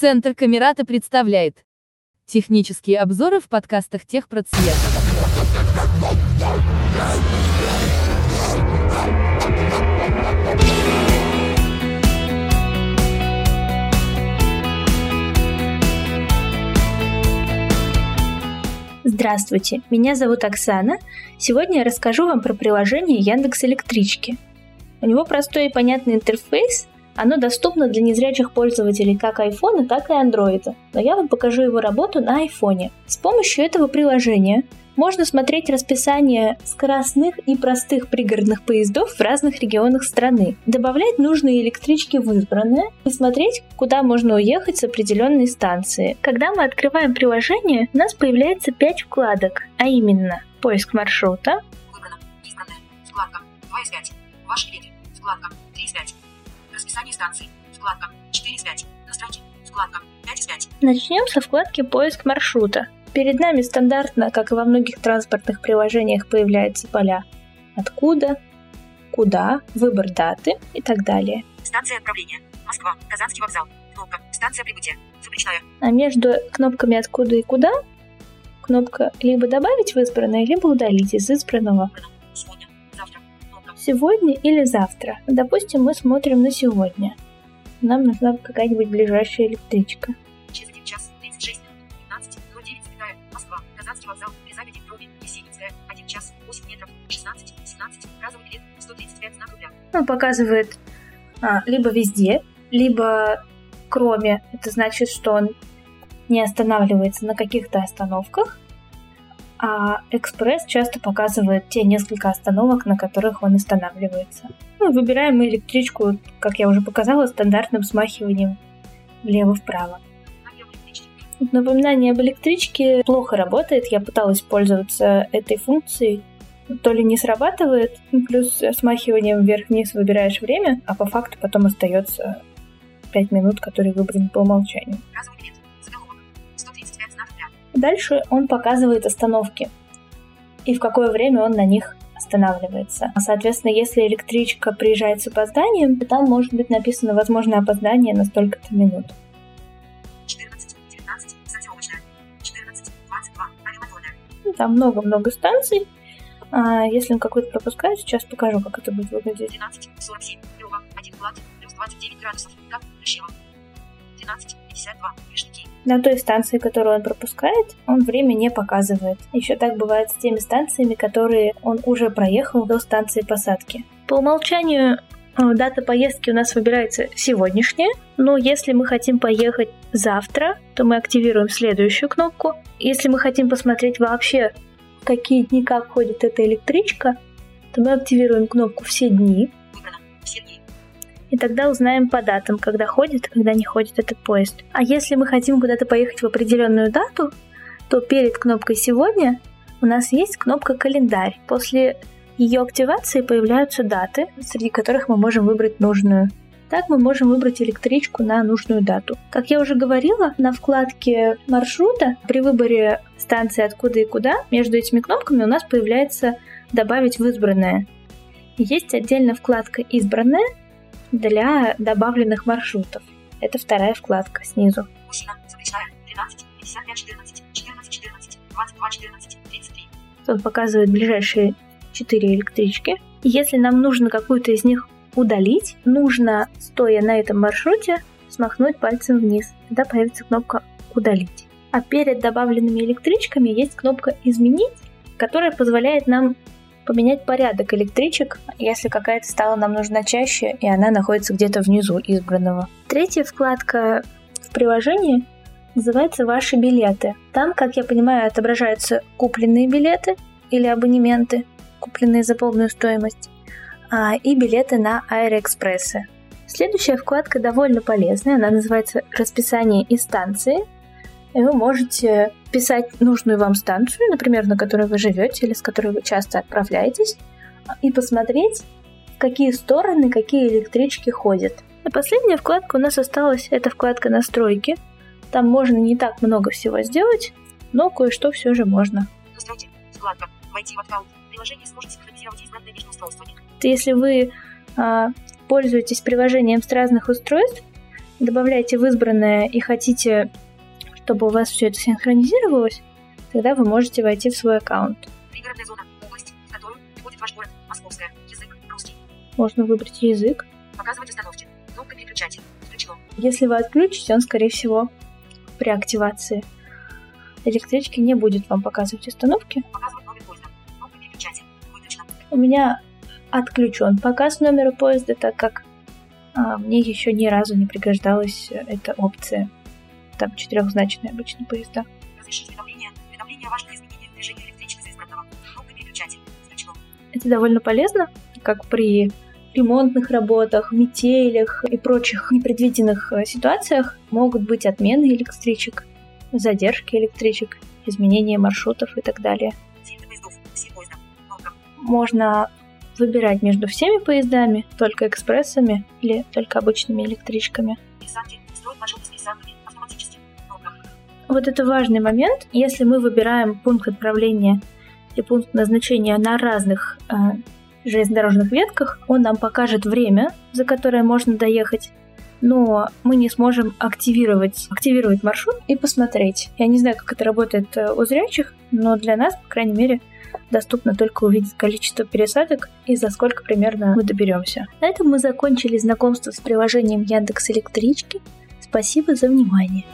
Центр Камерата представляет технические обзоры в подкастах техпроцвет. Здравствуйте, меня зовут Оксана. Сегодня я расскажу вам про приложение Яндекс Электрички. У него простой и понятный интерфейс, оно доступно для незрячих пользователей как iPhone, так и Android. Но я вам покажу его работу на iPhone. С помощью этого приложения можно смотреть расписание скоростных и простых пригородных поездов в разных регионах страны, добавлять нужные электрички в избранное и смотреть, куда можно уехать с определенной станции. Когда мы открываем приложение, у нас появляется 5 вкладок, а именно поиск маршрута, Выбрано. Избранное. Вкладка. 2 из 5. Ваши билеты. Вкладка. 3 из 5. Расписание станций. Вкладка. 4 из 5. Настройки. Вкладка. 5 из 5. Начнем со вкладки «Поиск маршрута». Перед нами стандартно, как и во многих транспортных приложениях, появляются поля «Откуда», «Куда», выбор даты и так далее. Станция отправления. Москва. Казанский вокзал. Кнопка. Станция прибытия. Фабричная. А между кнопками «Откуда» и «Куда» кнопка либо добавить в избранное, либо удалить из избранного Выбрано. Сегодня. Или завтра. Допустим, мы смотрим на сегодня. Нам нужна какая-нибудь ближайшая электричка. Через 1 час. 36 минут. 15. 09. запятая. Москва. Казанский вокзал. Елизавете Крови. Есенинская. 1 час. 8 метров. 16. 17. Разовый билет. 135 знак рубля. Он показывает а, либо везде, либо кроме. Это значит, что он не останавливается на каких-то остановках. А экспресс часто показывает те несколько остановок, на которых он останавливается. Ну, выбираем мы электричку, как я уже показала, стандартным смахиванием влево-вправо. Напоминание об электричке плохо работает. Я пыталась пользоваться этой функцией. То ли не срабатывает, ну, плюс смахиванием вверх-вниз выбираешь время, а по факту потом остается 5 минут, которые выбраны по умолчанию. Разовый Дальше он показывает остановки и в какое время он на них останавливается. А, Соответственно, если электричка приезжает с опозданием, то там может быть написано возможное опоздание на столько-то минут. 14. 19. Сортировочная. 14. 22. Аниматорная. Ну, Там много-много станций. А если он какой-то пропускает, сейчас покажу, как это будет выглядеть. 12, 47, Лёва, 1 Влад, плюс 29 градусов, Плющева. 12, 52, Вишники. На той станции, которую он пропускает, он время не показывает. Еще так бывает с теми станциями, которые он уже проехал до станции посадки. По умолчанию э, дата поездки у нас выбирается сегодняшняя, но если мы хотим поехать завтра, то мы активируем следующую кнопку. Если мы хотим посмотреть вообще, в какие дни как ходит эта электричка, то мы активируем кнопку «Все дни». Все дни. И тогда узнаем по датам, когда ходит, когда не ходит этот поезд. А если мы хотим куда-то поехать в определенную дату, то перед кнопкой «Сегодня» у нас есть кнопка «Календарь». После ее активации появляются даты, среди которых мы можем выбрать нужную. Так мы можем выбрать электричку на нужную дату. Как я уже говорила, на вкладке маршрута при выборе станции откуда и куда между этими кнопками у нас появляется «Добавить в избранное». Есть отдельно вкладка «Избранное», для добавленных маршрутов. Это вторая вкладка снизу. Мужчина. Фабричная. 13, 55, 14, 14, 14, 22, 14, 33. Тут показывает ближайшие четыре электрички. Если нам нужно какую-то из них удалить, нужно, стоя на этом маршруте, смахнуть пальцем вниз. Тогда появится кнопка «Удалить». А перед добавленными электричками есть кнопка «Изменить», которая позволяет нам поменять порядок электричек, если какая-то стала нам нужна чаще, и она находится где-то внизу избранного. Третья вкладка в приложении называется «Ваши билеты». Там, как я понимаю, отображаются купленные билеты или абонементы, купленные за полную стоимость, а, и билеты на аэроэкспрессы. Следующая вкладка довольно полезная, она называется «Расписание и станции», и вы можете писать нужную вам станцию, например, на которой вы живете или с которой вы часто отправляетесь, и посмотреть, в какие стороны какие электрички ходят. И последняя вкладка у нас осталась, это вкладка «Настройки». Там можно не так много всего сделать, но кое-что все же можно. Настройки. Вкладка. Войти в аккаунт. Приложение сможет синхронизировать избранное между устройствами. Если вы а, пользуетесь приложением с разных устройств, добавляете в избранное и хотите, чтобы у вас все это синхронизировалось, тогда вы можете войти в свой аккаунт. Пригородная зона. Область, в которую входит ваш город. Московская. Язык. Русский. Можно выбрать язык. Показывать установки. Кнопка переключатель. Включено. Если вы отключите, он, скорее всего, при активации электрички не будет вам показывать установки. Показывать номер поезда. Кнопка переключатель. Выключено. У меня отключен показ номера поезда, так как а, мне еще ни разу не пригождалась э, эта опция. Там четырехзначные обычно поезда. Разрешить уведомления. Уведомления о важных изменениях движения электрички за избранного. Кнопка переключатель. Включено. Это довольно полезно, как при ремонтных работах, метелях и прочих непредвиденных э, ситуациях могут быть отмены электричек, задержки электричек, изменения маршрутов и так далее. Можно выбирать между всеми поездами, только экспрессами или только обычными электричками. Пересадки. Строить маршруты с. Вот это важный момент. Если мы выбираем пункт отправления и пункт назначения на разных э, железнодорожных ветках, он нам покажет время, за которое можно доехать, но мы не сможем активировать, активировать маршрут и посмотреть. Я не знаю, как это работает э, у зрячих, но для нас, по крайней мере, доступно только увидеть количество пересадок и за сколько примерно мы доберемся. На этом мы закончили знакомство с приложением Яндекс Электрички. Спасибо за внимание.